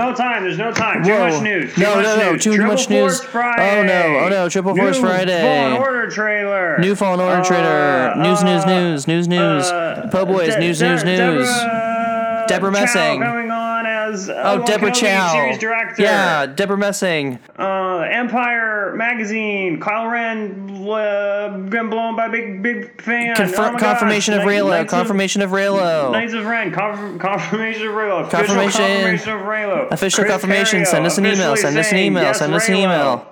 no time. There's no time. Too Whoa. much news. Too no, much no, no, news. too Triple much news. Friday. Oh no, oh no, Triple Force New Friday. Fallen Order trailer. New Fallen Order Uh, trailer. News, news, uh, news, news, news. uh, po' boys, De- news, De- news, news. Deborah, Messing. As uh, Oh, Deborah Chow. series director. Yeah, Deborah Messing. Uh, Empire magazine. Kylo Ren uh, getting blown by big big fan. Confir- oh confirmation gosh. of Reylo. Knights confirmation of Reylo. Knights of Ren, confirm, confirmation of Reylo. Official Confirmation- confirmation of Reylo. Official Chris confirmation. Terrio Send us an email. Send us an email. yes, Send us an email.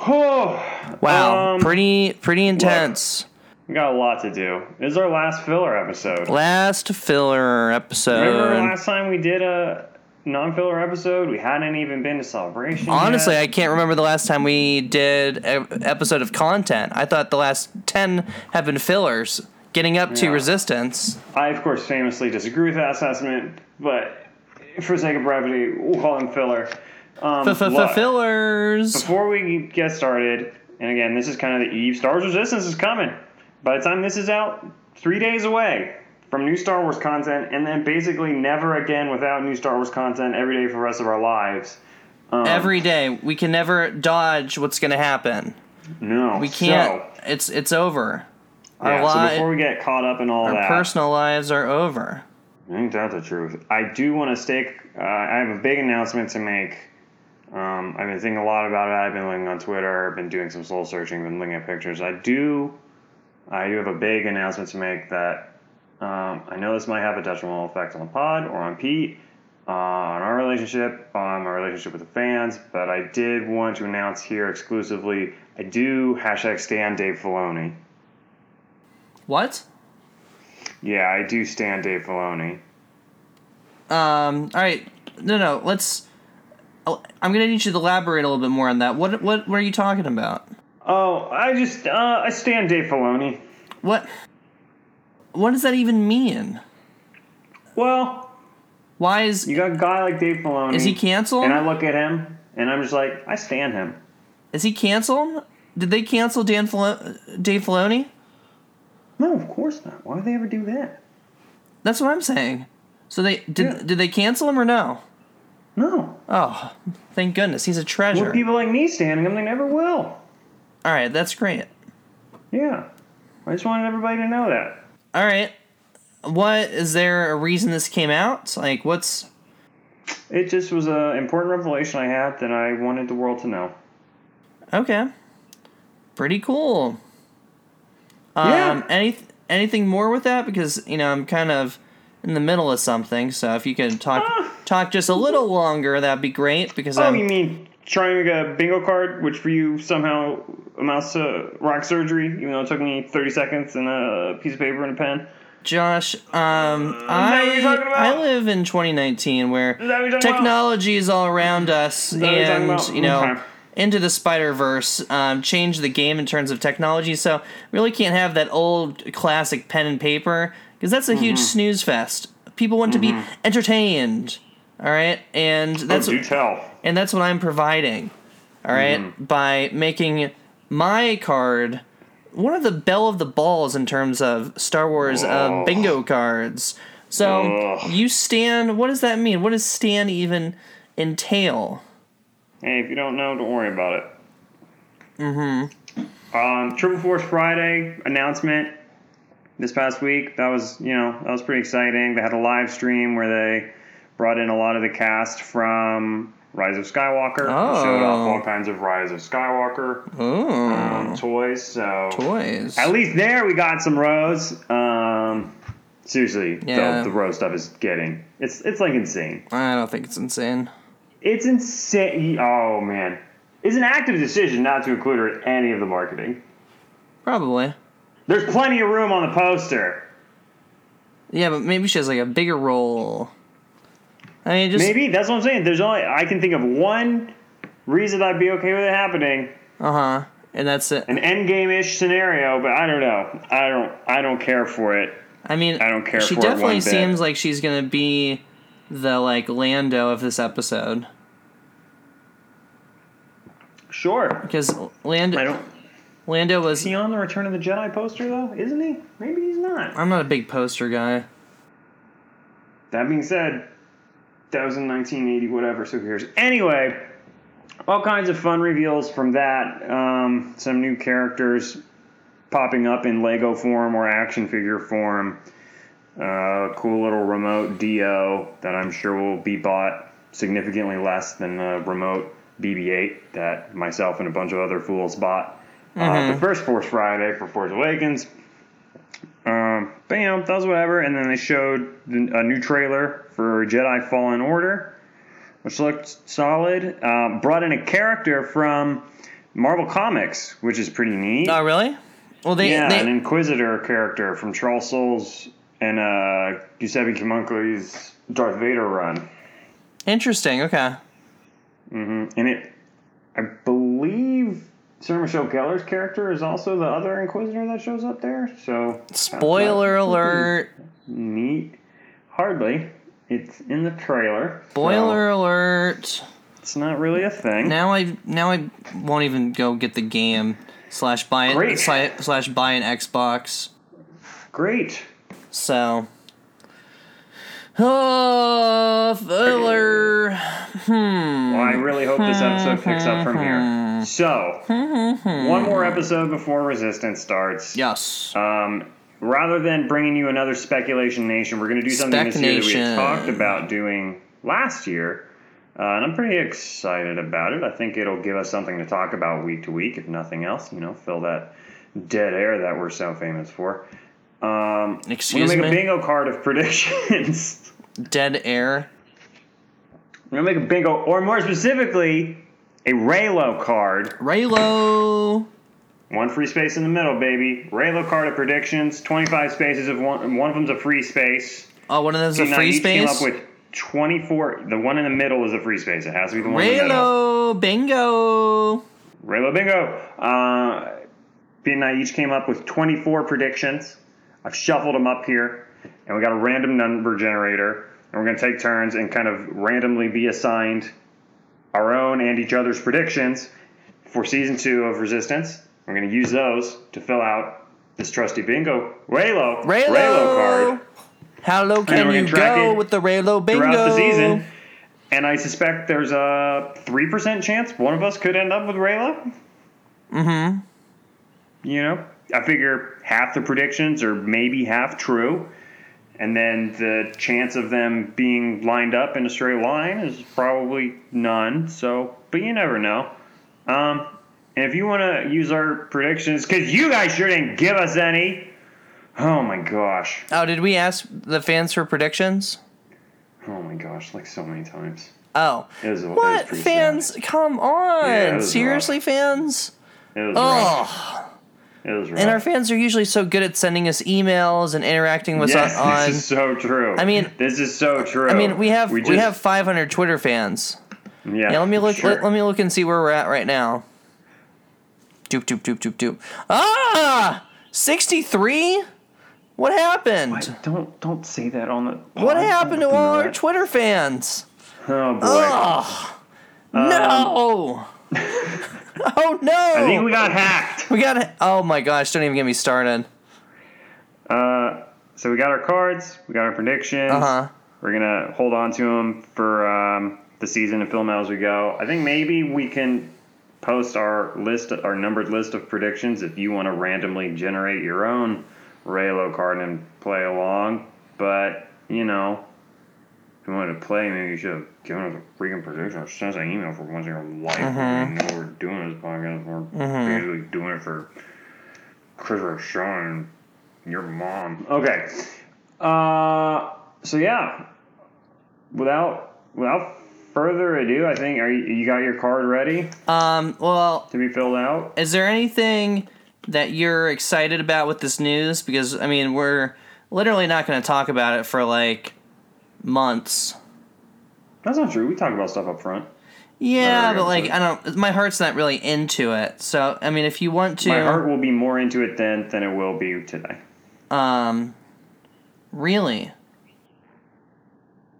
Oh, Wow, Um, pretty pretty intense. We got a lot to do. This is our last filler episode. Last filler episode. Remember last time we did a non-filler episode? We hadn't even been to celebration. Honestly, yet. I can't remember the last time we did an episode of content. I thought the last 10 have been fillers, getting up to resistance. I, of course, famously disagree with that assessment, but for sake of brevity, we'll call them filler. Um, Fillers. Before we get started, and again, this is kind of the eve. Stars Resistance is coming. By the time this is out, three days away from new Star Wars content, and then basically never again without new Star Wars content every day for the rest of our lives. Um, Every day. We can never dodge what's going to happen. no, We can't. So, It's it's over. Our, yeah, so before we get caught up in all our that, personal lives are over. I think that's the truth. I do want to stake. Uh, I have a big announcement to make. Um, I've been thinking a lot about it. I've been looking on Twitter. I've been doing some soul searching. Been looking at pictures. I do. I do have a big announcement to make that um, I know this might have a detrimental effect on the pod or on Pete, uh, on our relationship, on my relationship with the fans. But I did want to announce here exclusively. I do hashtag stand Dave Filoni. What? Yeah, I do stand Dave Filoni. Um. All right. No, no. Let's. I'm gonna need you to elaborate a little bit more on that. What what what are you talking about? Oh, I just uh, I stand Dave Filoni. What? What does that even mean? Well, Why is you got a guy like Dave Filoni. is he canceled? And I look at him, and I'm just like, I stand him. Is he canceled? Did they cancel Dan Filo- Dave Filoni? No, of course not. Why would they ever do that? That's what I'm saying. So they did Yeah. did they cancel him or no? No. Oh, thank goodness. He's a treasure. With people like me standing him, they never will. All right, that's great. Yeah. I just wanted everybody to know that. All right. What is there a reason this came out? Like what's It just was an important revelation I had that I wanted the world to know. Okay. Pretty cool. Um Yeah. any anything more with that because, you know, I'm kind of in the middle of something, so if you could talk Ah. talk just a little longer, that'd be great because Oh, I'm you mean trying to make a bingo card, which for you somehow amounts to rock surgery, even though it took me 30 seconds and a piece of paper and a pen? Josh, um, I you're talking about? I live in 2019 where Is that what you're talking about? technology is all around us, that what you're talking and you know, Okay. into the Spider Verse um, changed the game in terms of technology. So really can't have that old classic pen and paper because that's a Mm-hmm. huge snooze fest. People want to be entertained, all right, and that's oh, do tell. And that's what I'm providing. All right, Mm-hmm. by making my card one of the bell of the balls in terms of Star Wars uh, bingo cards. So Ugh. you stand. What does that mean? What does stand even entail? Hey, if you don't know, don't worry about it. Mm-hmm. Um, Triple Force Friday announcement this past week. That was, you know, that was pretty exciting. They had a live stream where they brought in a lot of the cast from Rise of Skywalker. Oh. Showed off all kinds of Rise of Skywalker um, toys. So toys. at least there we got some Rose. Um, seriously, Yeah. the, the Rose stuff is getting it's it's like insane. I don't think it's insane. It's insane. Oh man, it's an active decision not to include her in any of the marketing. Probably. There's plenty of room on the poster. Yeah, but maybe she has like a bigger role. I mean, just Maybe that's what I'm saying. There's only I can think of one reason I'd be okay with it happening, uh huh, and that's it. an end game ish scenario. But I don't know. I don't. I don't care for it. I mean, I don't care She for it definitely one bit. seems like she's gonna be the like Lando of this episode Sure. because Lando. I don't. Lando was. Is he on the Return of the Jedi poster though? Isn't he? Maybe he's not. I'm not a big poster guy. That being said, that was in 1980, whatever. So who cares? Anyway, all kinds of fun reveals from that. Um, some new characters popping up in Lego form or action figure form. Uh, cool little remote Do that I'm sure will be bought significantly less than the remote BB-8 that myself and a bunch of other fools bought. Uh, the first Force Friday for Force Awakens. Um, bam, that was whatever. And then they showed a new trailer for Jedi Fallen Order, which looked solid. Um, brought in a character from Marvel Comics, which is pretty neat. Oh, really? Well, they, yeah, they an Inquisitor character from Charles Soule's and uh, Giuseppe Camuncoli's Darth Vader run. interesting. Okay. hmm And it, I believe, Sarah Michelle Gellar's character is also the other Inquisitor that shows up there. So Spoiler alert. neat. Hardly. It's in the trailer. so alert. it's not really a thing. Now I now I won't even go get the game slash buy it slash, slash buy an Xbox. Great. So. Oh, filler. Hmm. Well, I really hope this episode picks up from here. So, one more episode before Resistance starts. Yes. Um, rather than bringing you another speculation nation, we're going to do something this year that we had Speculation. talked about doing last year, uh, and I'm pretty excited about it. I think it'll give us something to talk about week to week, if nothing else. You know, fill that dead air that we're so famous for. Um, Excuse we're gonna make me? a bingo card of predictions. Dead air. we're gonna make a bingo, or more specifically, a Reylo card. Reylo. One free space in the middle, baby. Reylo card of predictions. Twenty-five spaces of one. One of them's a free space. Oh, one of them's a Now, free each Came up with 24. The one in the middle is a free space. It has to be the one in the middle. Reylo. Bingo. Reylo bingo. Uh, Pete and I each came up with 24 predictions. I've shuffled them up here, and we got a random number generator, and we're going to take turns and kind of randomly be assigned our own and each other's predictions for season two of Resistance. We're going to use those to fill out this trusty bingo Reylo Reylo. Reylo card. How low can you go with the Reylo bingo? throughout the season. And I suspect there's a three percent chance one of us could end up with Rayla. Mm-hmm. You know, I figure half the predictions are maybe half true, and then the chance of them being lined up in a straight line is probably none. So, but you never know. Um, and if you want to use our predictions, because you guys sure didn't give us any. Oh my gosh. Oh, did we ask the fans for predictions? Oh my gosh, like so many times. Oh. It was, What fans? Come on! Yeah, Seriously, fans? Sad. It was rough. It was rough. And our fans are usually so good at sending us emails and interacting with yes, us on. this is so true. I mean- this is so true. I mean, we have we, just- have 500 Twitter fans. Yeah, Yeah, let me look. sure. Let, let me look and see where we're at right now. Doop doop doop doop doop. Ah, 63. What happened? Wait, don't don't say that on the. What pod. happened to Don't do all our. Twitter fans? Oh boy! Ugh. no. oh no. I think we got hacked. We got. Oh my gosh! Don't even get me started. Uh, so we got our cards. We got our predictions. Uh huh. We're gonna hold on to them for um, the season and film as we go. I think maybe we can post our list, our numbered list of predictions if you want to randomly generate your own Reylo card and play along. But you know, you wanted to play, maybe you should have given us a freaking prediction or sent us an email for once in your life. Mhm. We know we're doing this podcast. We're Mhm. basically doing it for Chris Sean and your mom. Okay. Uh, so yeah, without without further ado, I think are you, you got your card ready Um. Well, to be filled out? is there anything that you're excited about with this news? Because I mean, we're literally not going to talk about it for like months. That's not true. We talk about stuff up front. Yeah, but like. I don't. My heart's not really into it. So I mean, if you want to, My heart will be more into it then than it will be today. um, really,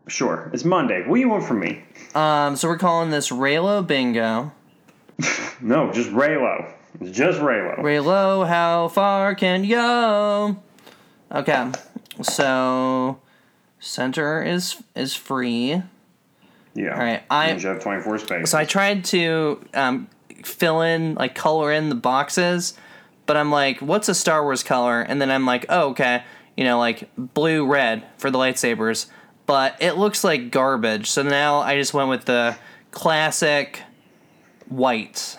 Sure, it's Monday. What do you want from me? um, so we're calling this Reylo Bingo. No, just Reylo. It's just Reylo. Reylo, how far can you go? Okay, so center is is free. Yeah. All right, I- you have 24 spaces. So I tried to um, fill in, like, color in the boxes, but I'm like, what's a Star Wars color? And then I'm like, oh, okay, you know, like blue, red for the lightsabers. But it looks like garbage. So now I just went with the classic white.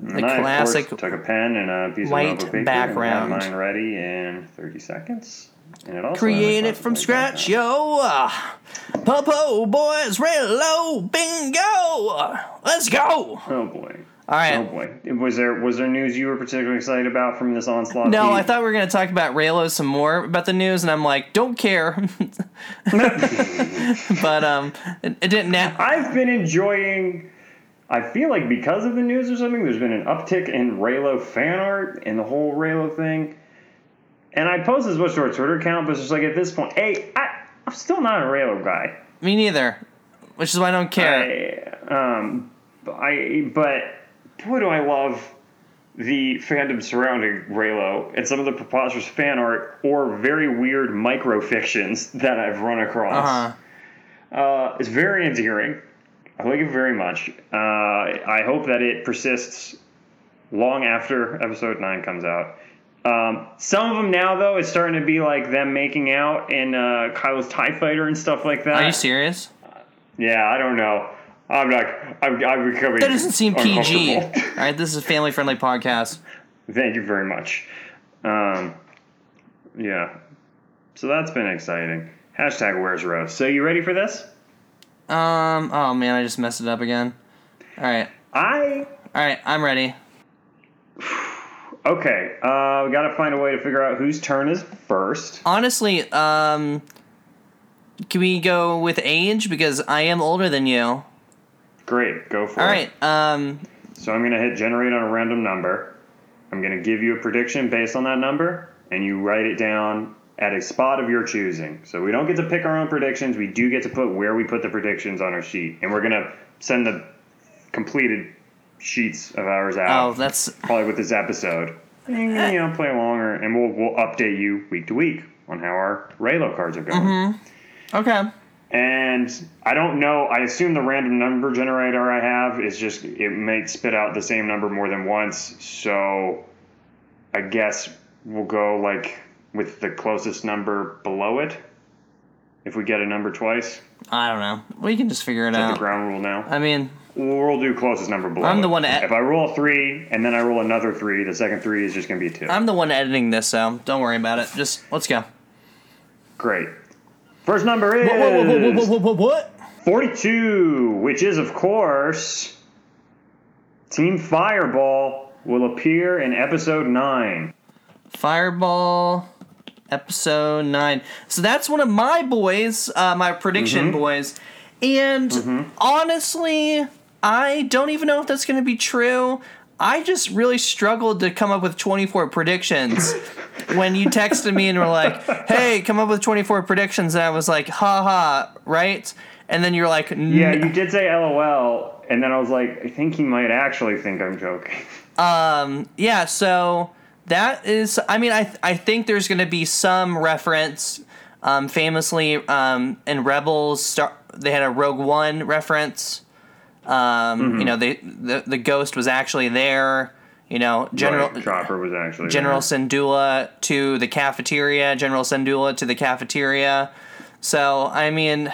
And I, classic course, took a pen and a piece white of paper background. and mine ready in 30 seconds. And it also Create it from scratch, yo. Popo boys, reload, bingo. Let's go. Oh boy. All right. Oh boy. Was there was there news you were particularly excited about from this onslaught? No? I thought we were going to talk about Reylo some more about the news, and I'm like, don't care. but um, it, it didn't. Na- I've been enjoying. I feel like because of the news or something, there's been an uptick in Reylo fan art and the whole Reylo thing. And I post as much to our Twitter account, but it's just like at this point, hey, I, I'm still not a Reylo guy. me neither. Which is why I don't care. I, um, I, but boy, do I love the fandom surrounding Reylo and some of the preposterous fan art or very weird microfictions that I've run across. uh-huh. Uh, it's very endearing. I like it very much. Uh, I hope that it persists long after episode 9 comes out. Um, some of them now, though, it's starting to be like them making out in uh, Kylo's TIE Fighter and stuff like that. Are you serious? Yeah, I don't know. I'm like, I'm, I'm becoming. That doesn't seem PG. All right, this is a family friendly podcast. Thank you very much. Um, yeah. So that's been exciting. Hashtag where's Rose. So you ready for this? Um. Oh man, I just messed it up again. All right. I All right, I'm ready. okay. Uh, we got to find a way to figure out whose turn is first. Honestly, um, can we go with age because I am older than you? Great, go for it. right. Um. So I'm gonna hit generate on a random number. I'm gonna give you a prediction based on that number, and you write it down at a spot of your choosing. So we don't get to pick our own predictions. We do get to put where we put the predictions on our sheet, and we're gonna send the completed sheets of ours out. Oh, out. that's probably with this episode. And, you know, play along, or, and we'll we'll update you week to week on how our Reylo cards are going. Mm-hmm. okay. And I don't know. I assume the random number generator I have is just it may spit out the same number more than once. So I guess we'll go like with the closest number below it. If we get a number twice, I don't know. We can just figure it is that the out. ground rule now. I mean, We'll do closest number below. I'm the one that- If I roll a three and then I roll another three, the second three is just gonna be 2 I'm the one editing this, so don't worry about it. Just let's go. Great. First number is What? What? What? What? What? What? what? 42, which is, of course, Team Fireball will appear in episode 9. Fireball, episode nine. So that's one of my boys, uh, my prediction boys. And honestly, I don't even know if that's going to be true. I just really struggled to come up with 24 predictions when you texted me and were like, hey, come up with 24 predictions. And I was like, ha ha, right? And then you're like, Yeah, you did say LOL, and then I was like, I think he might actually think I'm joking. Um, yeah, so that is. I mean, I I think there's going to be some reference. Um, famously, um, in Rebels, Star, they had a Rogue One reference. Um, You know, they the the ghost was actually there. You know, General Right, Chopper was actually General there. Syndulla to the cafeteria. General Syndulla to the cafeteria. So I mean,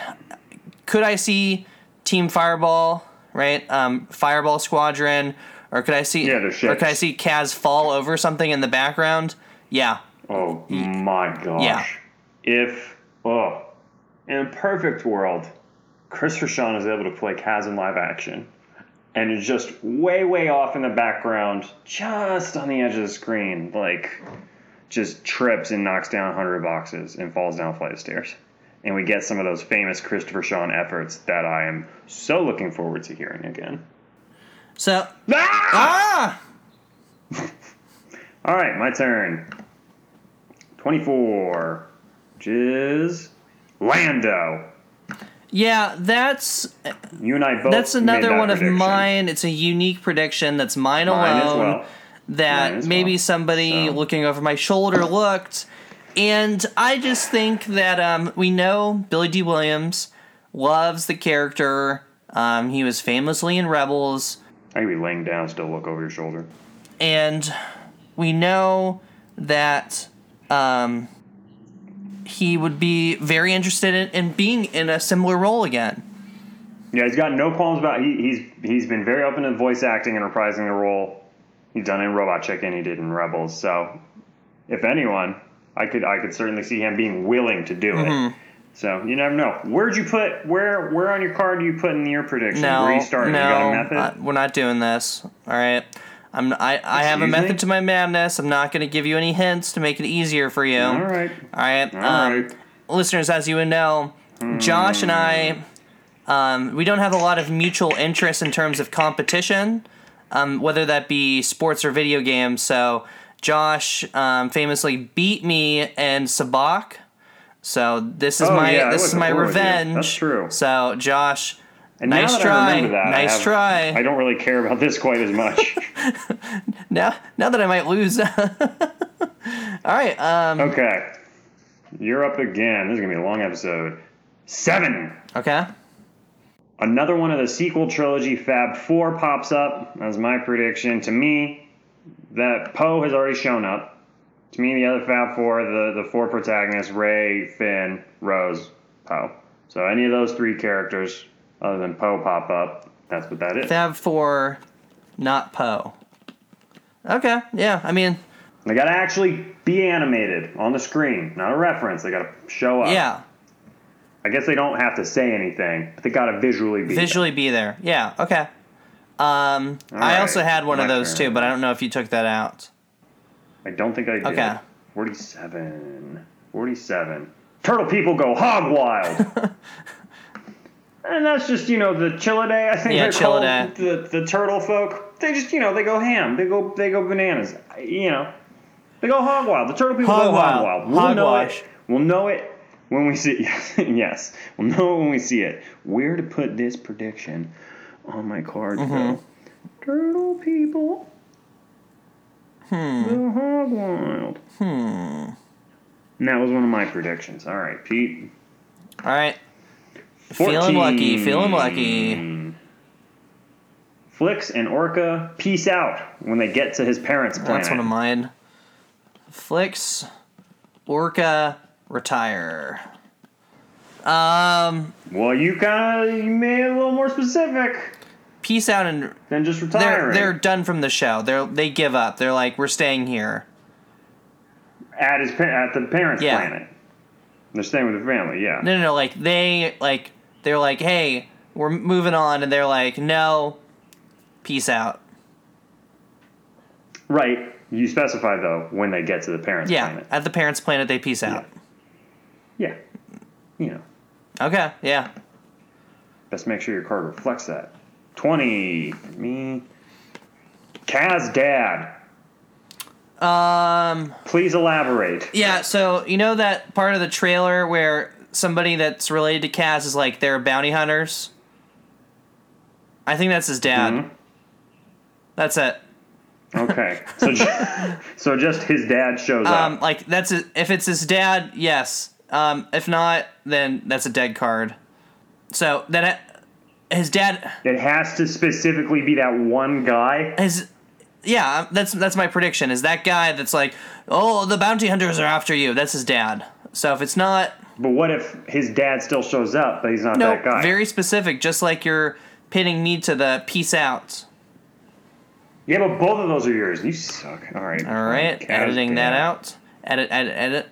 could I see Team Fireball, right? Um, Fireball Squadron, or could I see? Yeah, or could I see Kaz fall over something in the background? Yeah, Oh my gosh. Yeah. If, oh, in a perfect world, Christopher Sean is able to play Kaz in live action and is just way, way off in the background, just on the edge of the screen, like just trips and knocks down 100 boxes and falls down a flight of stairs. And we get some of those famous Christopher Sean efforts that I am so looking forward to hearing again. So Ah! ah, All right, my turn. 24, which is Lando. Yeah, that's You and I both. that's another that one of mine. It's a unique prediction. That's mine, Mine as alone. well. that Mine maybe well. somebody So- looking over my shoulder looked. And I just think that um, we know Billy Dee Williams loves the character. Um, he was famously in Rebels, I could be laying down, still look over your shoulder. and we know that um, he would be very interested in, in being in a similar role again. Yeah, he's got no qualms about. He, he's he's been very open to voice acting and reprising the role. He's done in Robot Chicken. He did in Rebels. So, if anyone, I could I could certainly see him being willing to do Mm-hmm. it. So you never know. Where'd you put where where on your card do you put in your prediction? No, where you starting? no, you got a method? uh, we're not doing this. All right. I'm, I, I have a method me? to my madness. I'm not going to give you any hints to make it easier for you. All right. All right. All um, right. Listeners, as you would know, Josh and I, um, we don't have a lot of mutual interest in terms of competition, um, whether that be sports or video games. So Josh um, famously beat me and Sabacc. So this is Oh, my yeah, this is my before with you. revenge. That's true. So Josh, And nice try. I that, I nice have- try. I don't really care about this quite as much. now now that I might lose. All right. Um, okay, you're up again. This is gonna be a long episode. Seven. okay. Another one of the sequel trilogy Fab Four pops up as my prediction. To me, that Poe has already shown up. To me, the other Fab Four, the the four protagonists: Rey, Finn, Rose, Poe. So any of those three characters, other than Poe, pop up. That's what that is. Fab Four, not Poe. Okay. Yeah. I mean, They got to actually be animated on the screen, not a reference. They got to show up. yeah. I guess they don't have to say anything, but they got to visually be. there. Visually be there. Yeah. Okay. Um, I right, also had one of those turn. too, but I don't know if you took that out. I don't think I did. Okay. 47. 47. Turtle people go hog wild. and that's just, you know, the Chelidae, I think Yeah, they're called. Chelidae. The, the turtle folk. They just, you know, they go ham. They go they go bananas. You know. They go hog wild. The turtle people Hog go wild. hog wild. We'll know it. We'll know it when we see it. yes. We'll know it when we see it. Where to put this prediction on my card Mm-hmm. though. Turtle people. Hmm. Go hog wild. Hmm. And that was one of my predictions. All right, Pete. All right. Feeling lucky. Feeling lucky. 14. Flix and Orka peace out when they get to his parents' planet. That's one of mine. Flix, Orka, retire. Um, well, you kind of you made it a little more specific peace out and then just retire. they're they're done from the show. They're they give up. They're like we're staying here. at his at the parents' Yeah. planet. They're staying with the family. Yeah. No, no, no. Like they like they're like, hey, we're moving on, and they're like, no, peace out. Right. You specify though when they get to the parents' Yeah, planet. at the parents' planet, they peace out. Yeah. You know. Okay, yeah. Best make sure your card reflects that. 20 for me. Kaz dad. Um, Please elaborate. yeah. So you know that part of the trailer where somebody that's related to Kaz is like they're bounty hunters. I think that's his dad. Mhm. That's it. Okay. So ju- so just his dad shows Um, up. like that's it. if it's his dad, yes. Um, if not, then that's a dead card. So then it, his dad, It has to specifically be that one guy. his yeah, that's that's my prediction. Is that guy that's like, oh, the bounty hunters are after you? That's his dad. So if it's not, But what if his dad still shows up, but he's not no, that guy? very specific. Just like you're pinning me to the peace out. yeah, but both of those are yours. You suck. All right. All right, editing that out. Edit, edit, edit.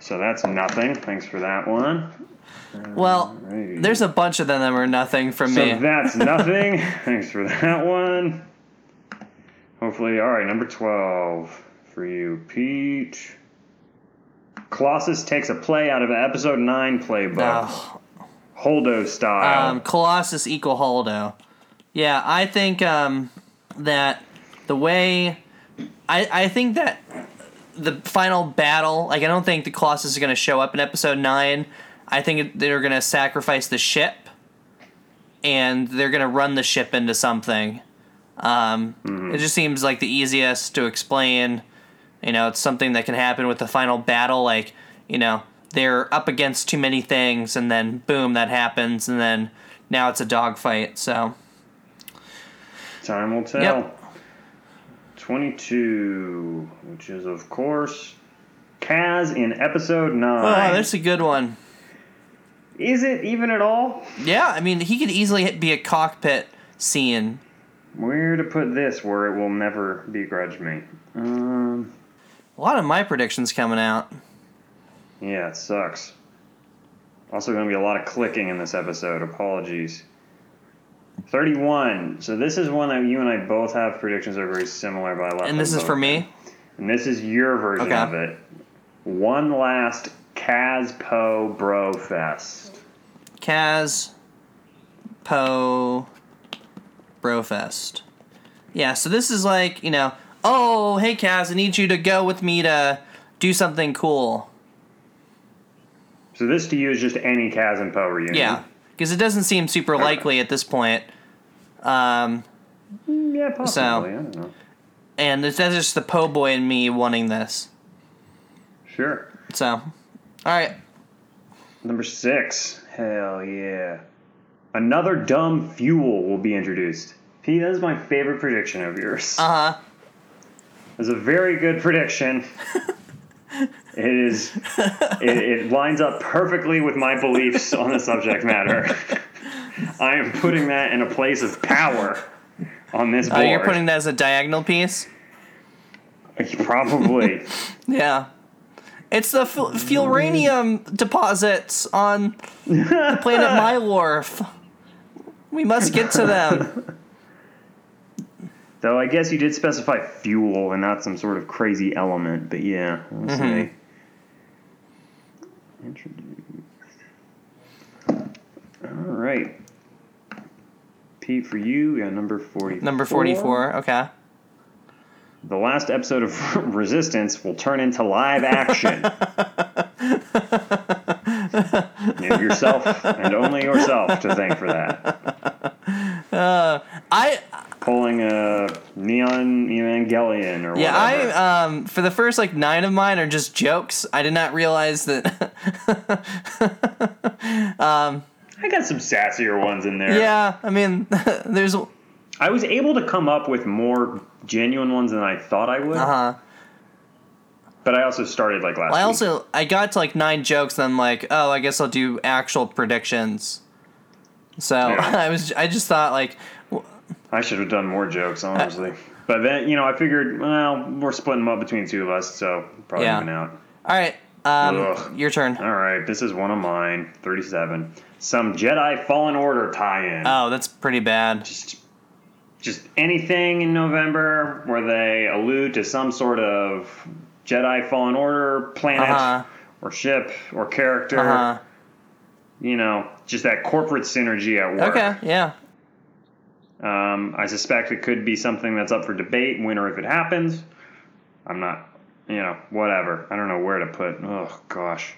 So that's nothing. Thanks for that one. Well, Alrighty. there's a bunch of them that were nothing from So me. So that's nothing. Thanks for that one. Hopefully, all right, number 12 for you, Pete. Colossus takes a play out of an episode 9 playbook. Ugh. Holdo style. um, Colossus equal Holdo. Yeah, I think um, that the way I I think that the final battle, like I don't think the Colossus is going to show up in episode nine. I think they're going to sacrifice the ship, and they're going to run the ship into something. Um, It just seems like the easiest to explain. You know, it's something that can happen with the final battle, like you know they're up against too many things, and then boom, that happens, and then now it's a dogfight. So Time will tell. Yep. 22, which is, of course, Kaz in episode 9. oh, that's a good one. is it even at all? Yeah, I mean, he could easily be a cockpit scene. Where to put this where it will never begrudge me? Um, A lot of my predictions coming out. yeah, it sucks. Also, going to be a lot of clicking in this episode. Apologies. 31. So, this is one that you and I both have predictions that are very similar, but I left And this is for me. And this is your version Okay. of it. One last Kaz Po Bro Fest. Kaz, Poe, Brofest. Yeah, so this is like, you know, oh, hey Kaz, I need you to go with me to do something cool. So this to you is just any Kaz and Poe reunion. Yeah, because it doesn't seem super likely at this point. Um, Yeah, possibly. I don't know. and it's, that's just the Poe boy and me wanting this. Sure. So, all right. Number six. Hell yeah. Another dumb fuel will be introduced. Pete, that is my favorite prediction of yours. Uh huh. It's a very good prediction. it is. It, it lines up perfectly with my beliefs on the subject matter. I am putting that in a place of power on this board. Oh, you're putting that as a diagonal piece? Uh, probably. Yeah. It's the f- Fulranium deposits on the planet Mylorf. We must get to them. Though I guess you did specify fuel and not some sort of crazy element, but yeah, Mm-hmm. All right. Pete, for you, got number 44. Number 44, okay. The last episode of Resistance will turn into live action. you have yourself and only yourself to thank for that. I Pulling a Neon Evangelion or yeah, whatever. I um for the first like 9 of mine are just jokes. I did not realize that I got some sassier ones in there. Yeah, I mean there's I was able to come up with more genuine ones than I thought I would. uh-huh. But I also started like last I week. also I got to like 9 jokes and I'm like, "Oh, I guess I'll do actual predictions." So, Yeah. I was I just thought like I should have done more jokes, honestly. but then, you know, I figured, well, we're splitting them up between two of us, so probably Yeah. even out. All right, um, your turn. All right, this is one of mine. 37. Some Jedi Fallen Order tie-in. Oh, that's pretty bad. just, just anything in November where they allude to some sort of Jedi Fallen Order planet Uh-huh. or ship or character. Uh You know, just that corporate synergy at work. Okay, yeah. Um, I suspect it could be something that's up for debate, when or if it happens. I'm not, you know, whatever. I don't know where to put. Oh gosh.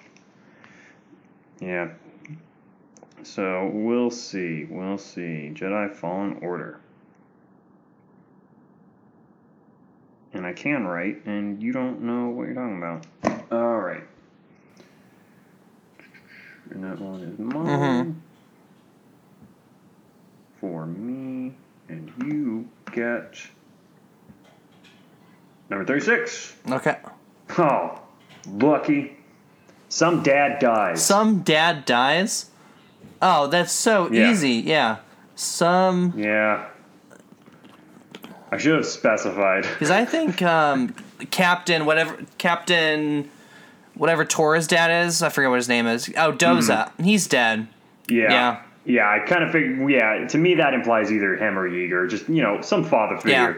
Yeah. So we'll see. We'll see. Jedi Fallen Order. And I can write, and you don't know what you're talking about. All right. And that one is mine. For me, and you get number 36. Okay. Oh, lucky. Some dad dies. Some dad dies. Oh, that's so Yeah. easy. Yeah. Some Yeah. I should have specified. because I think um, Captain whatever Captain whatever Torra's dad is. I forget what his name is. Oh, Doza. He's dead. Yeah. Yeah. Yeah, I kind of figured. Yeah, to me that implies either him or Yeager. Just you know, some father figure. Yeah.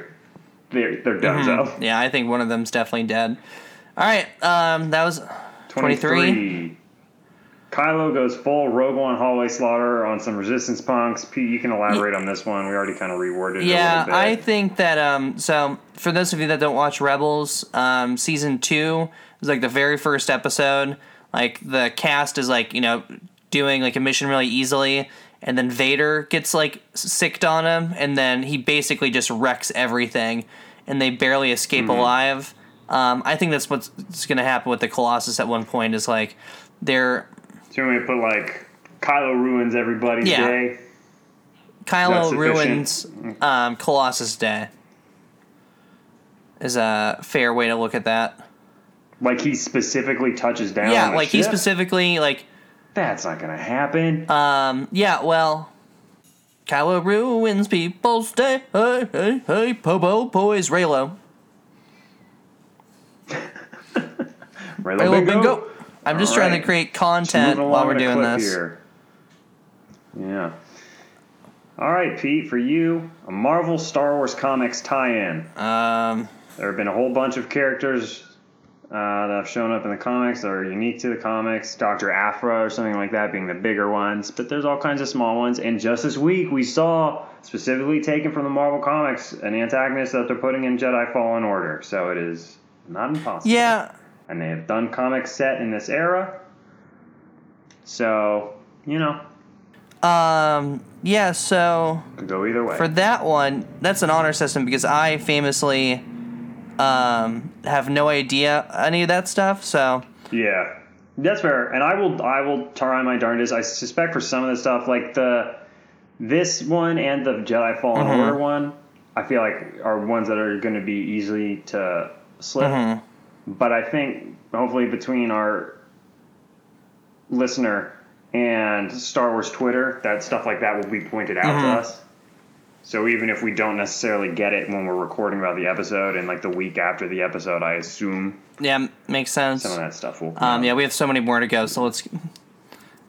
They're they're done. Mhm. Yeah, I think one of them's definitely dead. All right. Um, that was 23. Kylo goes full Rogue One hallway slaughter on some Resistance punks. Pete, you can elaborate on this one. We already kind of reworded Yeah, little bit. I think that um so for those of you that don't watch Rebels, um season 2 is like the very first episode. Like the cast is like, you know, doing like a mission really easily and then Vader gets like sicked on him and then he basically just wrecks everything and they barely escape alive. Um, I think that's what's going to happen with the Colossus at one point is like They're So you want me to put like Kylo ruins everybody's Yeah. day? Kylo ruins um, Colossus Day. Is a fair way to look at that. Like he specifically touches down. yeah, like he specifically like That's not gonna happen. um yeah, well Kylo ruins people's day. Hey, hey, hey, po po boys, Reylo. Reylo Reylo Bingo. bingo. I'm just trying Alright. to create content while we're doing this. Here. Yeah. All right, Pete, for you, a Marvel Star Wars comics tie-in. Um There have been a whole bunch of characters uh, that have shown up in the comics that are unique to the comics. Doctor Aphra or something like that being the bigger ones, but there's all kinds of small ones. And just this week, we saw specifically taken from the Marvel comics an antagonist that they're putting in Jedi Fallen Order. So it is not impossible. yeah, and they have done comics set in this era. So you know, um yeah, so could go either way. for that one, that's an honor system because I famously um have no idea any of that stuff. So Yeah, that's fair. And I will, I will try my darndest. I suspect for some of the stuff, like the this one and the Jedi Fallen Mhm. Order one, I feel like are ones that are going to be easily to slip. mhm. But I think hopefully between our listener and Star Wars Twitter, that stuff like that will be pointed out Mhm. to us. So even if we don't necessarily get it when we're recording about the episode and like the week after the episode, I assume yeah, makes sense. some of that stuff will. come Um out. yeah, we have so many more to go. So let's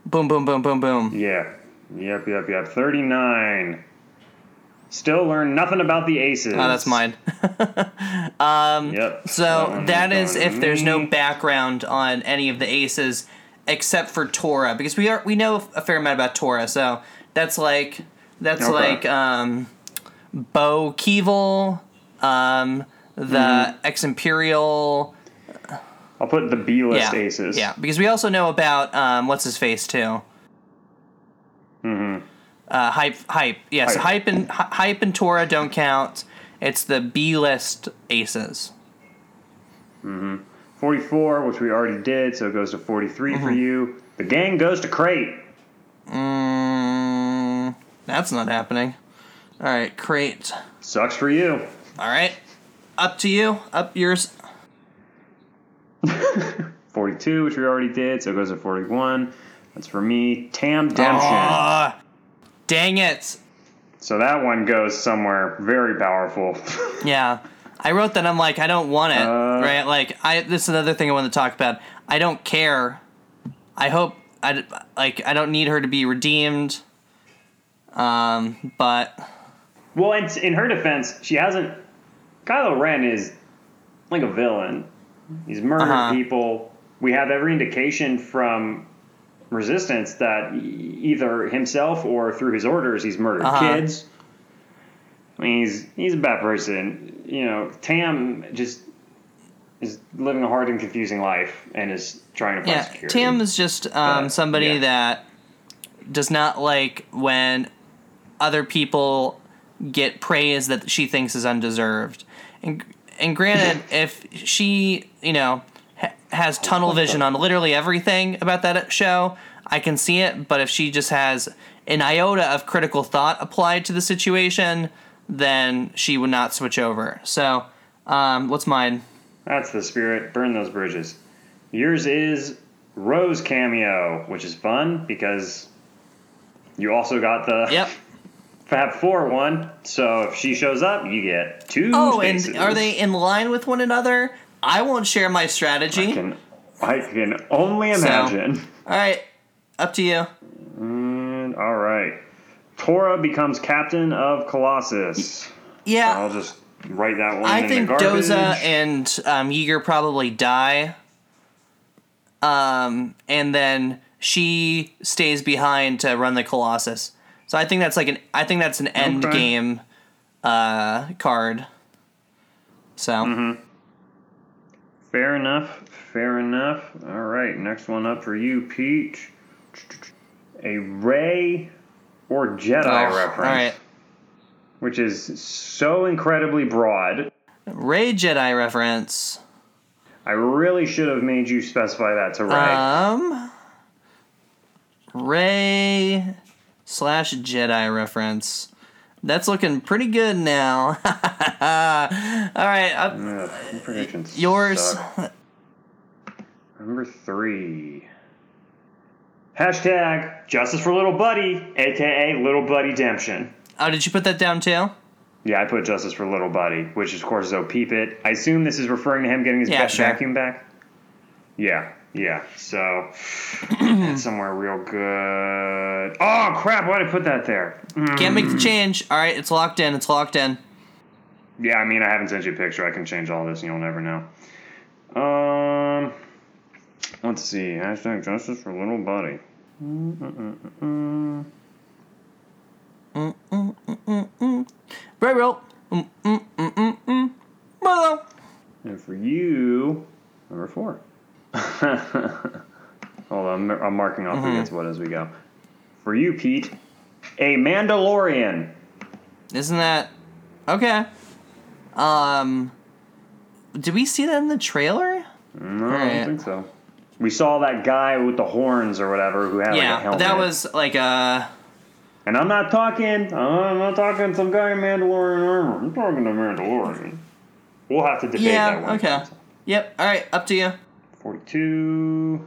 boom boom boom boom boom. Yeah. Yep, yep, yep. 39. Still learn nothing about the aces. Oh, that's mine. um, Yep. So one that is if there's no background on any of the aces except for Torra because we are we know a fair amount about Torra. So that's like that's Okay. like um Bo Keevil, um the Mm-hmm. ex Imperial I'll put the B list yeah, aces. Yeah, because we also know about um what's his face too. Mm-hmm. Uh, hype, hype. Yes, Hype. hype and Hy- hype and Torra don't count. It's the B list aces. Mm-hmm. 44, which we already did, so it goes to 43 for Mm-hmm. you. The gang goes to crate. Mm, that's not happening. All right, crate. Sucks for you. All right, up to you. Up yours. 42, which we already did, so it goes to 41. That's for me. Tam Demption. Ah, dang it. So that one goes somewhere very powerful. Yeah, I wrote that. I'm like, I don't want it. Uh. right? Like, I. This is another thing I want to talk about. I don't care. I hope. I like. I don't need her to be redeemed. Um, but well, and in her defense, she hasn't. Kylo Ren is like a villain. He's murdered Uh-huh. people. We have every indication from Resistance that either himself or through his orders, he's murdered Uh-huh. kids. I mean, he's he's a bad person. You know, Tam just is living a hard and confusing life and is trying to yeah, security. Tam is just um, But, somebody yeah. that does not like when other people get praise that she thinks is undeserved. And and granted, if she you know ha- has tunnel vision on literally everything about that show, I can see it. But if she just has an iota of critical thought applied to the situation, then she would not switch over. So, um, what's mine? That's the spirit. Burn those bridges. Yours is Rose cameo, which is fun because you also got the Yep. Fab Four one. So if she shows up, you get two. Oh, spaces. and are they in line with one another? I won't share my strategy. I can, I can only So- imagine. All right, up to you. And, all right, Torra becomes captain of Colossus. Yeah, I'll just write that one. I in think. Doza and um, Yeager probably die. Um, and then she stays behind to run the Colossus. So I think that's like an I think that's an end Okay. game uh, card. So Mm-hmm. Fair enough. Fair enough. All right, next one up for you, Peach. A Rey or Jedi Oh, reference, all right, which is so incredibly broad. Rey Jedi reference. I really should have made you specify that to Rey. Um, Rey slash Jedi reference. That's looking pretty good now. All right, uh, predictions. yours. suck. Number three. Hashtag Justice for Little Buddy, aka Little Buddy Demption. Oh, did you put that down too? Yeah, I put Justice for Little Buddy, which of course is Oh Peep It. I assume this is referring to him getting his Yeah, sure. vacuum back. Yeah, yeah. So it's somewhere real good. Oh crap! Why did I put that there? Mm. Can't make the change. All right, it's locked in. It's locked in. Yeah, I mean, I haven't sent you a picture. I can change all this, and you'll never know. Um, let's see. Hashtag Justice for Little Buddy. Mm-mm-mm-mm. Right roll. Mm, mm, mm, mm, mm. Milo. And for you, number four. Hold on, I'm, marking off who gets what as we go. For you, Pete, a Mandalorian. Isn't that okay? Um, did we see that in the trailer? No, I don't think so. We saw that guy with the horns or whatever who had like a yeah, helmet. that was like a. And I'm not talking. I'm not talking some guy in Mandalorian armor. I'm talking to Mandalorian. We'll have to debate that Yeah. one. Okay. Yep. All right. Up to you. 42,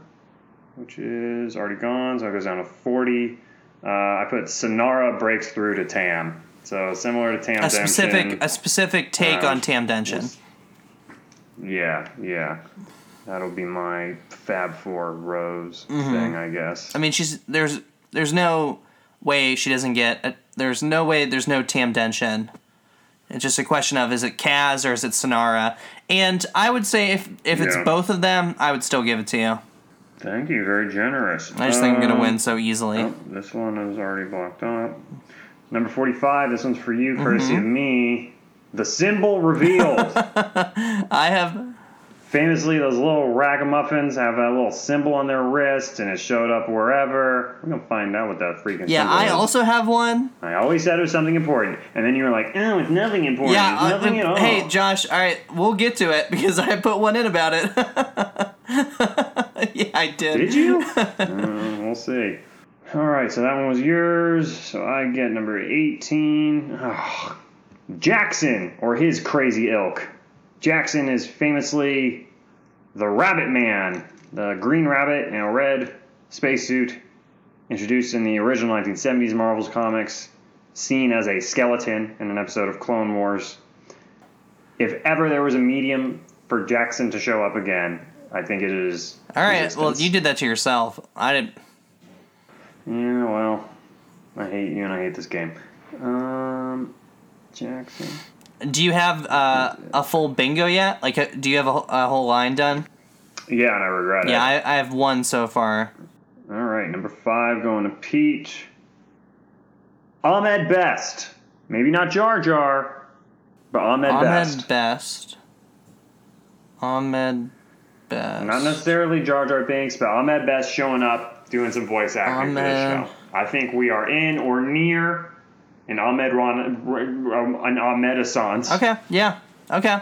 which is already gone, so it goes down to 40. Uh, I put Synara breaks through to Tam. So similar to Tam A specific a specific take Uh, on Tam Denshin. Yeah, yeah. That'll be my Fab Four Rose Mm-hmm. thing, I guess. I mean, she's there's there's no way she doesn't get. A, there's no way there's no Tam Denshin. It's just a question of is it Kaz or is it Synara? And I would say if if it's Yeah. both of them, I would still give it to you. Thank you, very generous. I just think I'm gonna Um, win so easily. Oh, this one is already blocked up. Number 45, this one's for you, courtesy of me. The symbol revealed. I have Famously, those little ragamuffins have a little symbol on their wrist, and it showed up wherever. We're gonna find out what that freaking symbol is. yeah. I is. also have one. I always said it was something important, and then you were like, "Oh, it's nothing important. Yeah. it's uh, nothing at all." hey, Josh. All right, we'll get to it because I put one in about it. yeah, I did. Did you? Uh, we'll see. All right, so that one was yours. So I get number 18. Oh, Jaxxon, or his crazy ilk. Jaxxon is famously the Rabbit Man, the green rabbit in a red spacesuit, introduced in the original 1970s Marvel's comics, seen as a skeleton in an episode of Clone Wars. If ever there was a medium for Jaxxon to show up again, I think it is. All right. Well, you did that to yourself. I didn't. Yeah, well, I hate you and I hate this game. Um, Jaxxon. Do you have uh, a full bingo yet? Like, uh, do you have a, a whole line done? Yeah, and I regret Yeah, it. I, I have one so far. All right, number five going to Peach. Ahmed Best. Maybe not Jar Jar, but Ahmed, Ahmed Best. Ahmed Best. Ahmed Best. Not necessarily Jar Jar Binks, but Ahmed Best showing up, doing some voice acting for this show. I think we are in or near an Ahmed Ron, an Ahmed Assance. Okay. Yeah. Okay.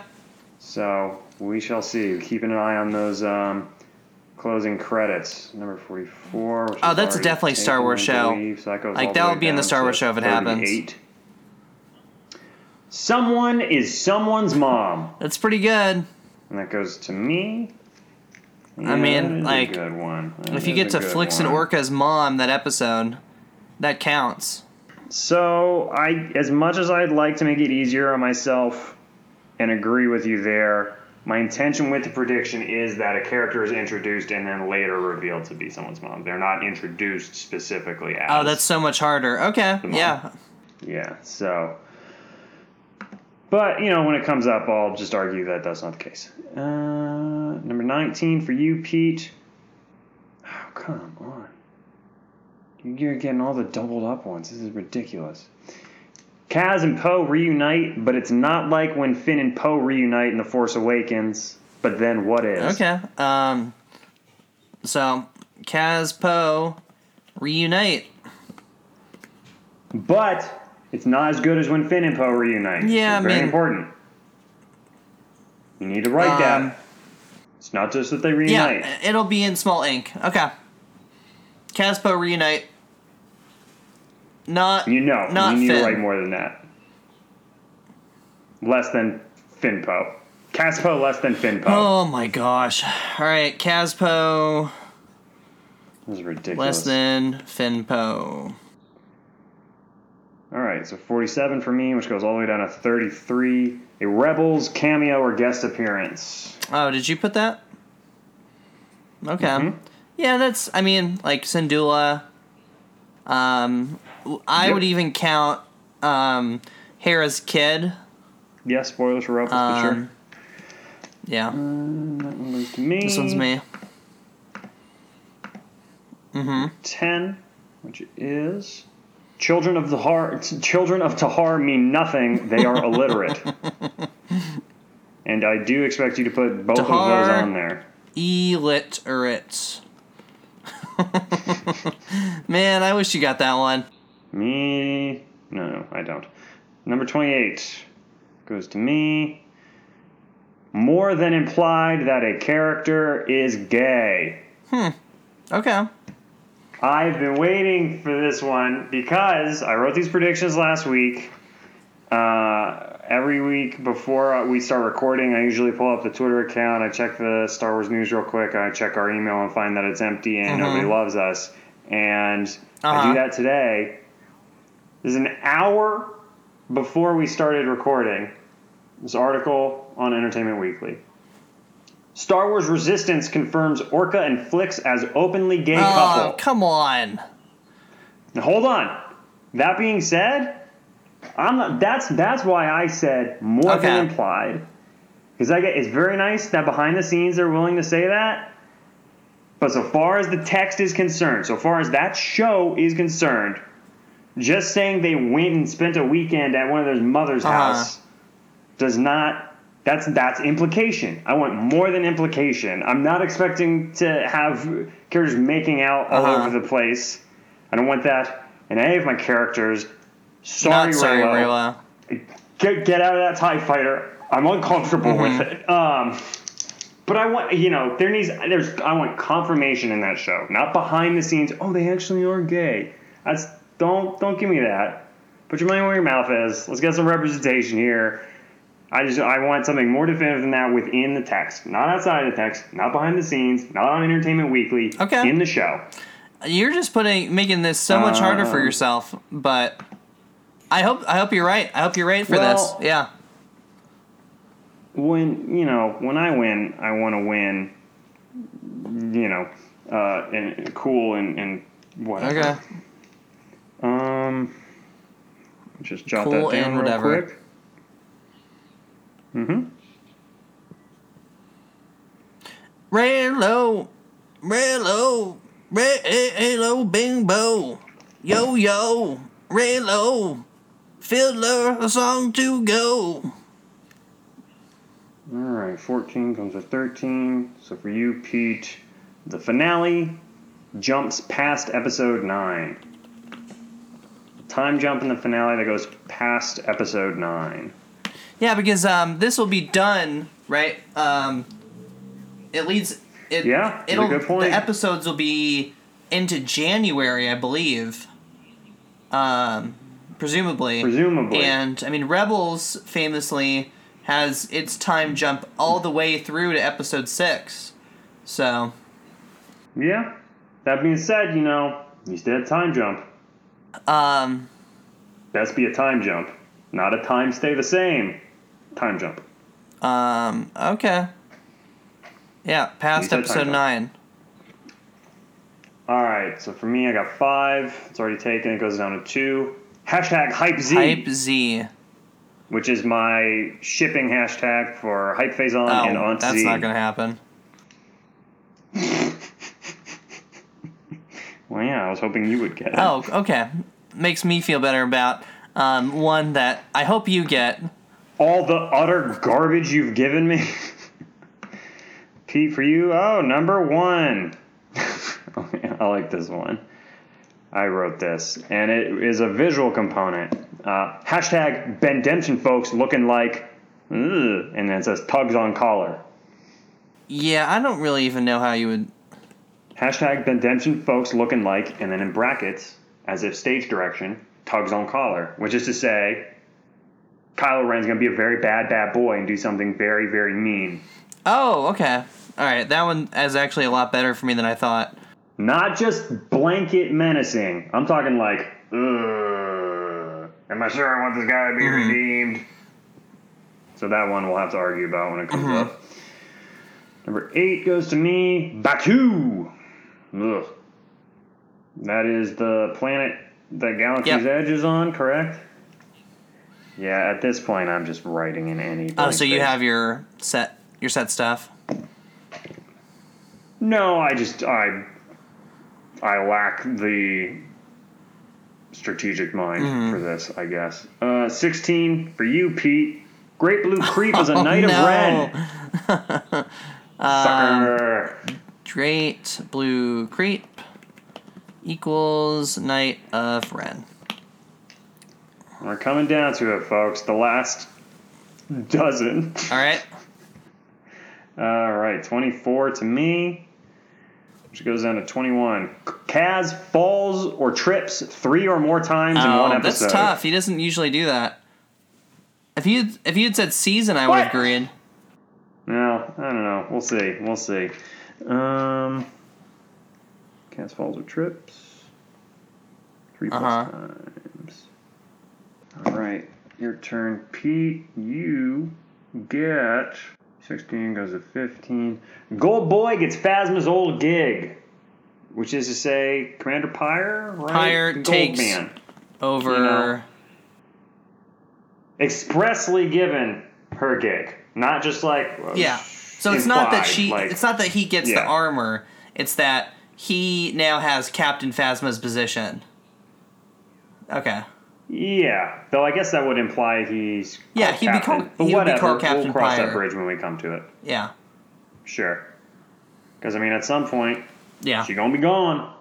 So we shall see. Keeping an eye on those um, closing credits. Number forty-four. Oh, that's definitely Star Wars show. believe. So that Like, that would be in the Star Wars show if it happens. Someone is someone's mom, That's pretty good. and that goes to me. Yeah, mean, like, good one. If you get to good Flix and. Orka's mom that episode, that counts. So I, as much as I'd like to make it easier on myself, and agree with you there, my intention with the prediction is that a character is introduced and then later revealed to be someone's mom. They're not introduced specifically as. Oh, that's so much harder. Okay. Yeah. yeah. So, but you know, when it comes up, I'll just argue that that's not the case. Uh, number nineteen for you, Pete. Oh, come on. You're getting all the doubled up ones. This is ridiculous. Kaz and Poe reunite, but it's not like when Finn and Poe reunite in The Force Awakens. But then what is? Okay. Um. So, Kaz Poe reunite. But it's not as good as when Finn and Poe reunite. Yeah, It's I very mean- important. You need to write Um, that. It's not just that they reunite. Yeah, reunite. it'll be in small ink. Okay. Caspo reunite. Not You know, Not you need to write more than that. Less than Finpo. Caspo less than Finpo. Oh my gosh! All right, Caspo This is ridiculous. less than Finpo. All right, so 47 for me, which goes all the way down to 33. A Rebels cameo or guest appearance. Oh, did you put that? Okay. Mhm. Yeah, that's. I mean, like Syndulla. Um, I Yep. would even count um, Hera's kid. Yes, spoilers for Rebels, but sure. Um, yeah, That one to me. this one's me. Mm-hmm. 10, which is Children of the Har Children of Tahar mean nothing. They are illiterate. and I do expect you to put both of those on there. Illiterate. Man, I wish you got that one. Me, no, no, I don't. Number 28 goes to me. More than implied that a character is gay. Hmm. Okay. I've been waiting for this one because I wrote these predictions last week. Uh, every week before we start recording, I usually pull up the Twitter account. I check the Star Wars news real quick. I check our email and find that it's empty and Mhm. nobody loves us. And I Uh-huh. do that today. There's an hour before we started recording. This article on Entertainment Weekly. Star Wars Resistance confirms Orka and Flix as openly gay Oh, couple. come on. Now, hold on. That being said, I'm not. That's that's why I said more Okay. than implied. Because I get it's very nice that behind the scenes they're willing to say that. But so far as the text is concerned, so far as that show is concerned, just saying they went and spent a weekend at one of their mother's Uh-huh. house does not. That's that's implication. I want more than implication. I'm not expecting to have characters making out all Uh-huh. over the place. I don't want that in any of my characters. Sorry, Not sorry, Reylo. Get, get out of that TIE fighter. I'm uncomfortable with Mm-hmm. it. Um, but I want, you know, there needs, there's, I want confirmation in that show, not behind the scenes. Oh, they actually are gay. That's, don't, don't give me that. Put your money where your mouth is. Let's get some representation here. I just, I want something more definitive than that within the text, not outside of the text, not behind the scenes, not on Entertainment Weekly. Okay. In the show. You're just putting making this so much harder for Um, yourself, but I hope I hope you're right. I hope you're right for Well- this. Yeah. when you know when I win, I want to win. You know, uh, and, and cool and and whatever. Okay. Um, just jot Cool that down and real whatever. quick. Mm-hmm. Reylo, Reylo, Reylo, Bingbo, yo yo, Reylo, fiddler, a song to go. All right, fourteen comes with thirteen. So for you, Pete, the finale jumps past episode nine. Time jump in the finale that goes past episode nine. Yeah, because um, this will be done right. Um, it leads. It, Yeah, it'll. good point. The episodes will be into January, I believe. Um, presumably. Presumably. And I mean, Rebels famously has its time jump all the way through to episode six. So Yeah. That being said, you know, you still had time jump. um, Best be a time jump, not a time stay the same. Time jump. um, okay. Yeah, past episode nine. All right. So for me, I got five. It's already taken. It goes down to two. Hashtag hype Z, Hype Z. which is my shipping hashtag for Hype Fazon and Oh, on that's Z. not gonna happen. Well, yeah, I was hoping you would get it. Oh, okay. Makes me feel better about um, one that I hope you get. All the utter garbage you've given me. Pete, for you, oh, number one. Oh, I like this one. I wrote this, and it is a visual component. Uh, hashtag Bendemption folks looking like, and then it says tugs on collar. Yeah, I don't really even know how you would. Hashtag Bendemption folks looking like, and then in brackets, as if stage direction, tugs on collar, which is to say, Kylo Ren's going to be a very bad, bad boy and do something very, very mean. Oh, okay. All right, that one is actually a lot better for me than I thought. Not just blanket menacing. I'm talking like, Ugh, am I sure I want this guy to be Mm-hmm. redeemed? So that one we'll have to argue about when it comes Mm-hmm. up. Number eight goes to me, Batuu. Ugh. That is the planet that Galaxy's Yep. Edge is on, correct? Yeah, at this point, I'm just writing in any. Oh, so you have your set your set stuff. No, I just I I lack the strategic mind Mm-hmm. for this, I guess. Uh, Sixteen for you, Pete. Great Blue Creep is a Oh, knight of no. Ren. Sucker. Great blue creep equals knight of Ren. We're coming down to it, folks. The last dozen. All right. All right, twenty-four to me. Which goes down to twenty-one. Kaz falls or trips three or more times in one episode. that's tough. He doesn't usually do that. If you if you had said season, I would have agreed. No, I don't know. We'll see. We'll see. Um, cast falls or trips. 3 plus Uh-huh. times. All right, your turn, Pete. You get 16 goes to 15. Gold Boy gets Phasma's old gig, which is to say, Commander Pyre, right? Pyre Gold takes- Man. Over. You know. expressly given her gig, not just like uh, Yeah. So it's not that she. like- it's not that he gets the armor. It's that he now has Captain Phasma's position. Okay. Yeah, though I guess that would imply he's Yeah, he'd be called- But he would be whatever, called Captain we'll cross that bridge when we come to it. Yeah. Sure. Because I mean, at some point, Yeah. she's gonna be gone.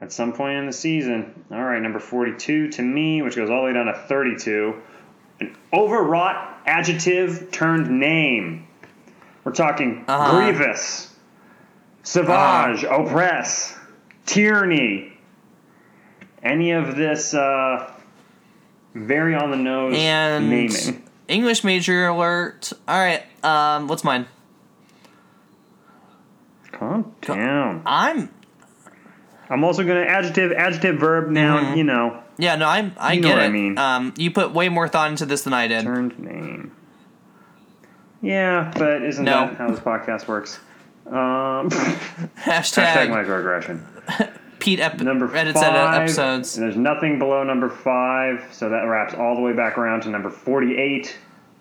At some point in the season. All right, number forty-two to me, which goes all the way down to thirty-two. An overwrought adjective turned name. We're talking Uh-huh. grievous, savage, oppress, tyranny. Any of this uh, very on the nose And naming. English major alert. All right. Um, what's mine? Calm down. I'm. I'm also gonna adjective, adjective, verb, noun. Mm-hmm. You know, Yeah. No. I'm. I You know get what it. I mean. Um, you put way more thought into this than I did. turned name. Yeah, but isn't No. that how this podcast works? Um, Hashtag, hashtag microaggression. Pete ep- Number edits five. episodes. And there's nothing below number five, so that wraps all the way back around to number 48.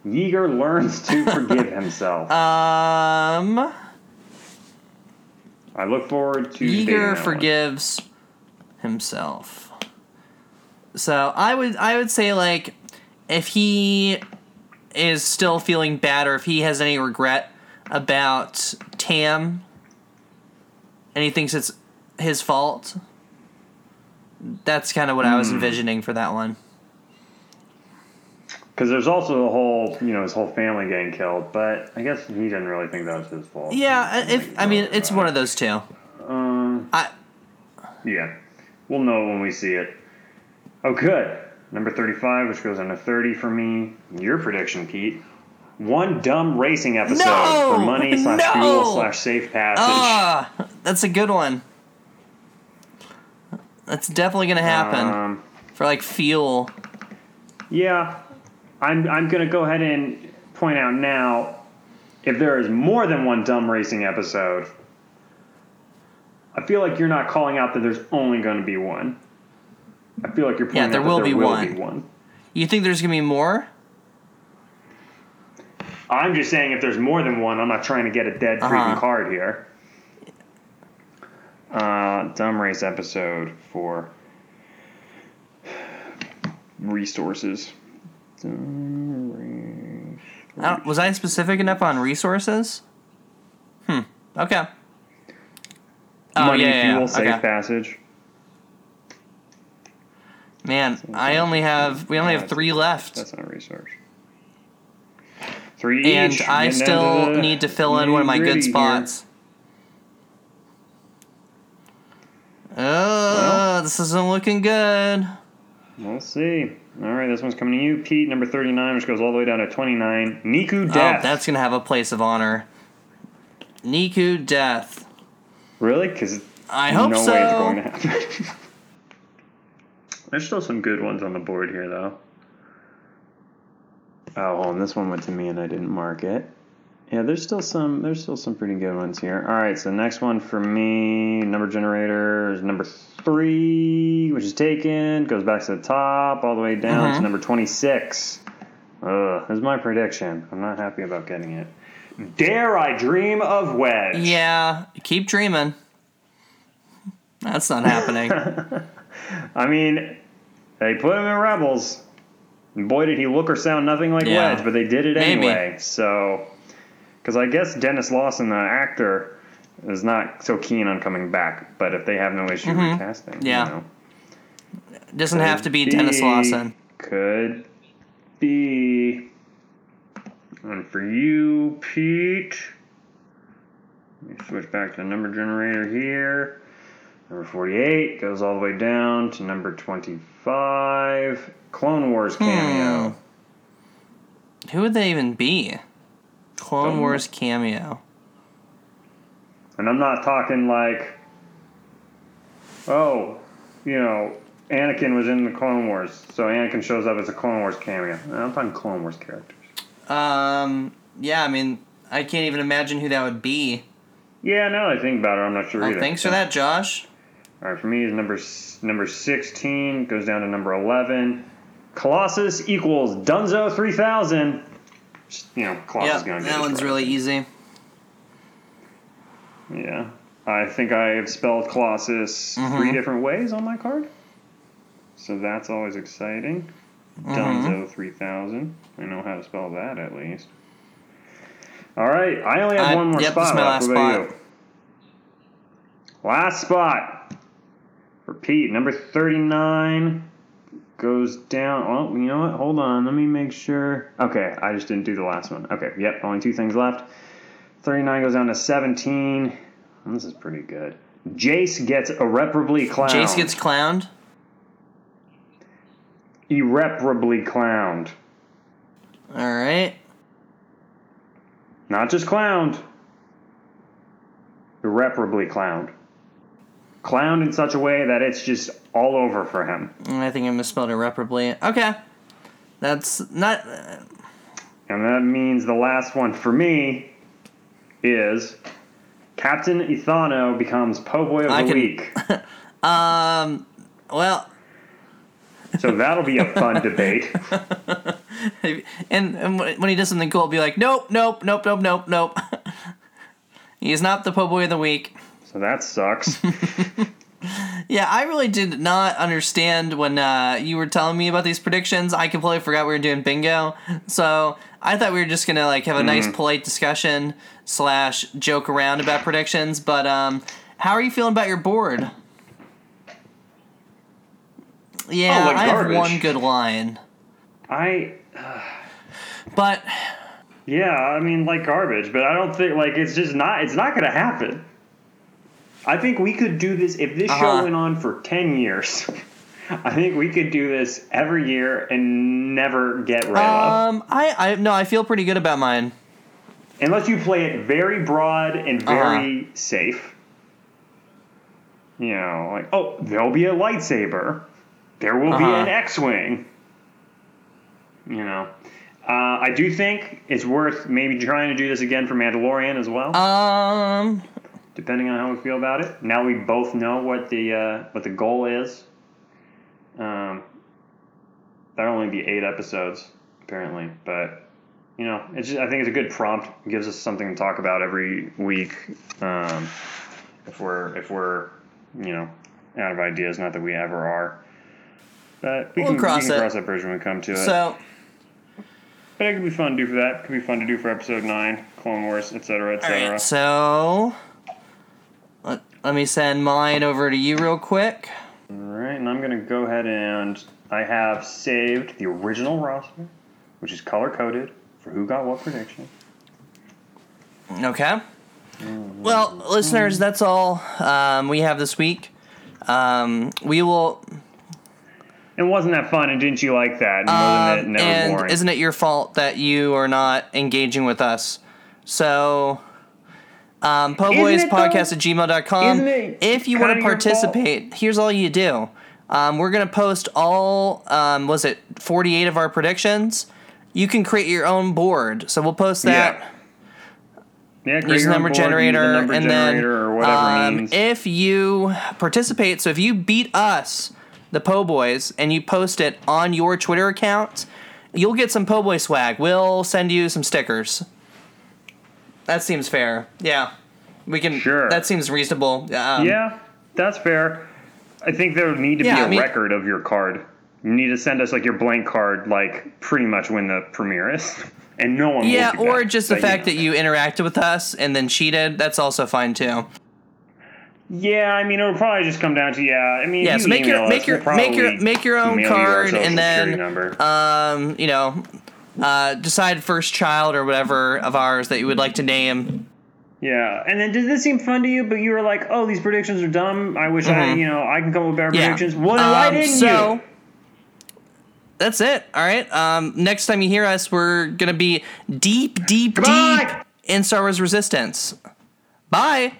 Yeager learns to forgive himself. Um, I look forward to Yeager that one. forgives himself. So I would I would say like if he is still feeling bad or if he has any regret about Tam and he thinks it's his fault. That's kind of what Hmm. I was envisioning for that one. Because there's also the whole, you know, his whole family getting killed, but I guess he didn't really think that was his fault. Yeah, if I mean it's one of those two. Um, I yeah. We'll know when we see it. Oh, good. Number 35, which goes into 30 for me. Your prediction, Pete. One dumb racing episode No! for money slash No! fuel slash safe passage. ah, that's a good one. That's definitely gonna happen Um, for like fuel. yeah. I'm, I'm going to go ahead and point out now if there is more than one dumb racing episode, I feel like you're not calling out that there's only going to be one. I feel like you're pointing Yeah, there out that will there be will one. be one. You think there's gonna be more? I'm just saying if there's more than one, I'm not trying to get a dead freaking Uh-huh. card here. Uh, dumb race episode for resources. Dumb race. I was I specific enough on resources? Hmm. Okay. Oh Money, yeah, fuel, yeah. safe Okay. passage. Man, I only have we only have three left, That's not a resource. Three and each. I still need to fill in one of my good nitty-gritty here. spots. Oh, this isn't looking good. We'll see. All right, this one's coming to you, Pete. Number thirty-nine, which goes all the way down to twenty-nine. Neeku oh, Death. Oh, that's gonna have a place of honor. Neeku Death. really because I hope no so. way it's going to happen. There's still some good ones on the board here, though. Oh, on, this one went to me and I didn't mark it. Yeah, there's still some. There's still some pretty good ones here. All right, so next one for me, number generator is number three, which is taken. Goes back to the top, all the way down Mhm. to number twenty-six. Ugh, this is my prediction. I'm not happy about getting it. Dare I dream of Wedge? Yeah, keep dreaming. That's not happening. I mean, they put him in Rebels. And boy, did he look or sound nothing like Yeah. Wedge, but they did it Maybe. anyway. So, because I guess Denis Lawson, the actor, is not so keen on coming back. But if they have no issue Mhm. recasting, Yeah. you know, Doesn't have to be Could Denis Lawson. Could be. And for you, Pete, let me switch back to the number generator here. Number 48 goes all the way down to number 25. Clone Wars cameo. Hmm. Who would they even be? Clone Wars cameo. And I'm not talking like, oh, you know, Anakin was in the Clone Wars, so Anakin shows up as a Clone Wars cameo. I'm talking Clone Wars characters. Um, yeah, I mean, I can't even imagine who that would be. Yeah, now that I think about it, I'm not sure Oh, either. thanks for that, Josh. All right, for me is number number 16 goes down to number 11. Colossus equals Dunzo 3000. Just, You know, Yeah, is gonna get that one's really easy. Yeah, I think I have spelled Colossus Mhm. three different ways on my card, so that's always exciting. Mm-hmm. Dunzo 3000. I know how to spell that at least. All right, I only have I- one more yep, spot last What about spot. you? Last spot for Pete, number 39 goes down. Oh, you know what? Hold on. Let me make sure. Okay, I just didn't do the last one. Okay, yep, only two things left. 39 goes down to 17. This is pretty good. Jace gets irreparably clowned. Jace gets clowned. irreparably clowned. All right. Not just clowned. Irreparably clowned. Clowned in such a way that it's just all over for him. I think I misspelled irreparably. Okay. That's not. And that means the last one for me is Captain Ethano becomes Po Boy of I the can- Week. Um. Well, So that'll be a fun debate. and, and when he does something cool, be like, nope, nope, nope, nope, nope, nope. He's not the po' boy of the week. So that sucks. Yeah, I really did not understand when uh, you were telling me about these predictions. I completely forgot we were doing bingo. So I thought we were just gonna like have a nice, polite discussion slash joke around about predictions. But um, how are you feeling about your board? Yeah, Oh, I have one good line, I but Yeah, I mean like garbage, but I don't think like it's just not it's not gonna happen. I think we could do this if this Uh-huh. show went on for ten years. I think we could do this every year and never get Reylo. um, I I no, I feel pretty good about mine. Unless you play it very broad and Uh-huh. very safe. You know, like, oh, there'll be a lightsaber. There will be Uh-huh. an X Wing. You know. Uh, I do think it's worth maybe trying to do this again for Mandalorian as well, Um, depending on how we feel about it. Now we both know what the uh, what the goal is. Um, that'll only be eight episodes, apparently, but you know, it's just, I think it's a good prompt. It gives us something to talk about every week. Um, if we're if we're you know out of ideas, not that we ever are, but we We'll can, cross we can it. cross that bridge when we come to it. so but it could be fun to do for that. It could be fun to do for episode nine, Clone Wars, etc., etc. right, so let, me send mine over to you real quick. All right, and I'm gonna go ahead and I have saved the original roster, which is color coded for who got what prediction. Okay. Well, listeners, that's all um, we have this week. Um, we will. It wasn't that fun? And didn't you like that? And wasn't it Um, never and boring? isn't it your fault that you are not engaging with us? So, um, poboyspodcast at gmail.com. If you want to kinda your fault? participate, here's all you do. Um, we're going to post all, um, was it 48 of our predictions? You can create your own board. So we'll post that. Yeah. Yeah, use your the own number board, generator number and generator then or whatever um, if you participate so if you beat us the po boys and you post it on your twitter account you'll get some po boy swag we'll send you some stickers that seems fair yeah we can Sure. that seems reasonable um, yeah, that's fair. I think there would need to Yeah, be a I mean- record of your card. You need to send us like your blank card, like pretty much when the premiere is, and no one. yeah or forget just the you fact know. that you interacted with us and then cheated that's also fine too Yeah, I mean, it would probably just come down to yeah. I mean, yeah if so make your email make us, your we'll make your make your own mail you card and then number. um, you know, uh, decide first child or whatever of ours that you would like to name. Yeah, and then did this seem fun to you? But you were like, "Oh, these predictions are dumb. I wish I, you know, I can come up with better Mm-hmm. Yeah. predictions." Well, then why Um, didn't so, you? That's it. All right. Um, next time you hear us, we're gonna be deep, deep, Goodbye. deep in Star Wars Resistance. Bye.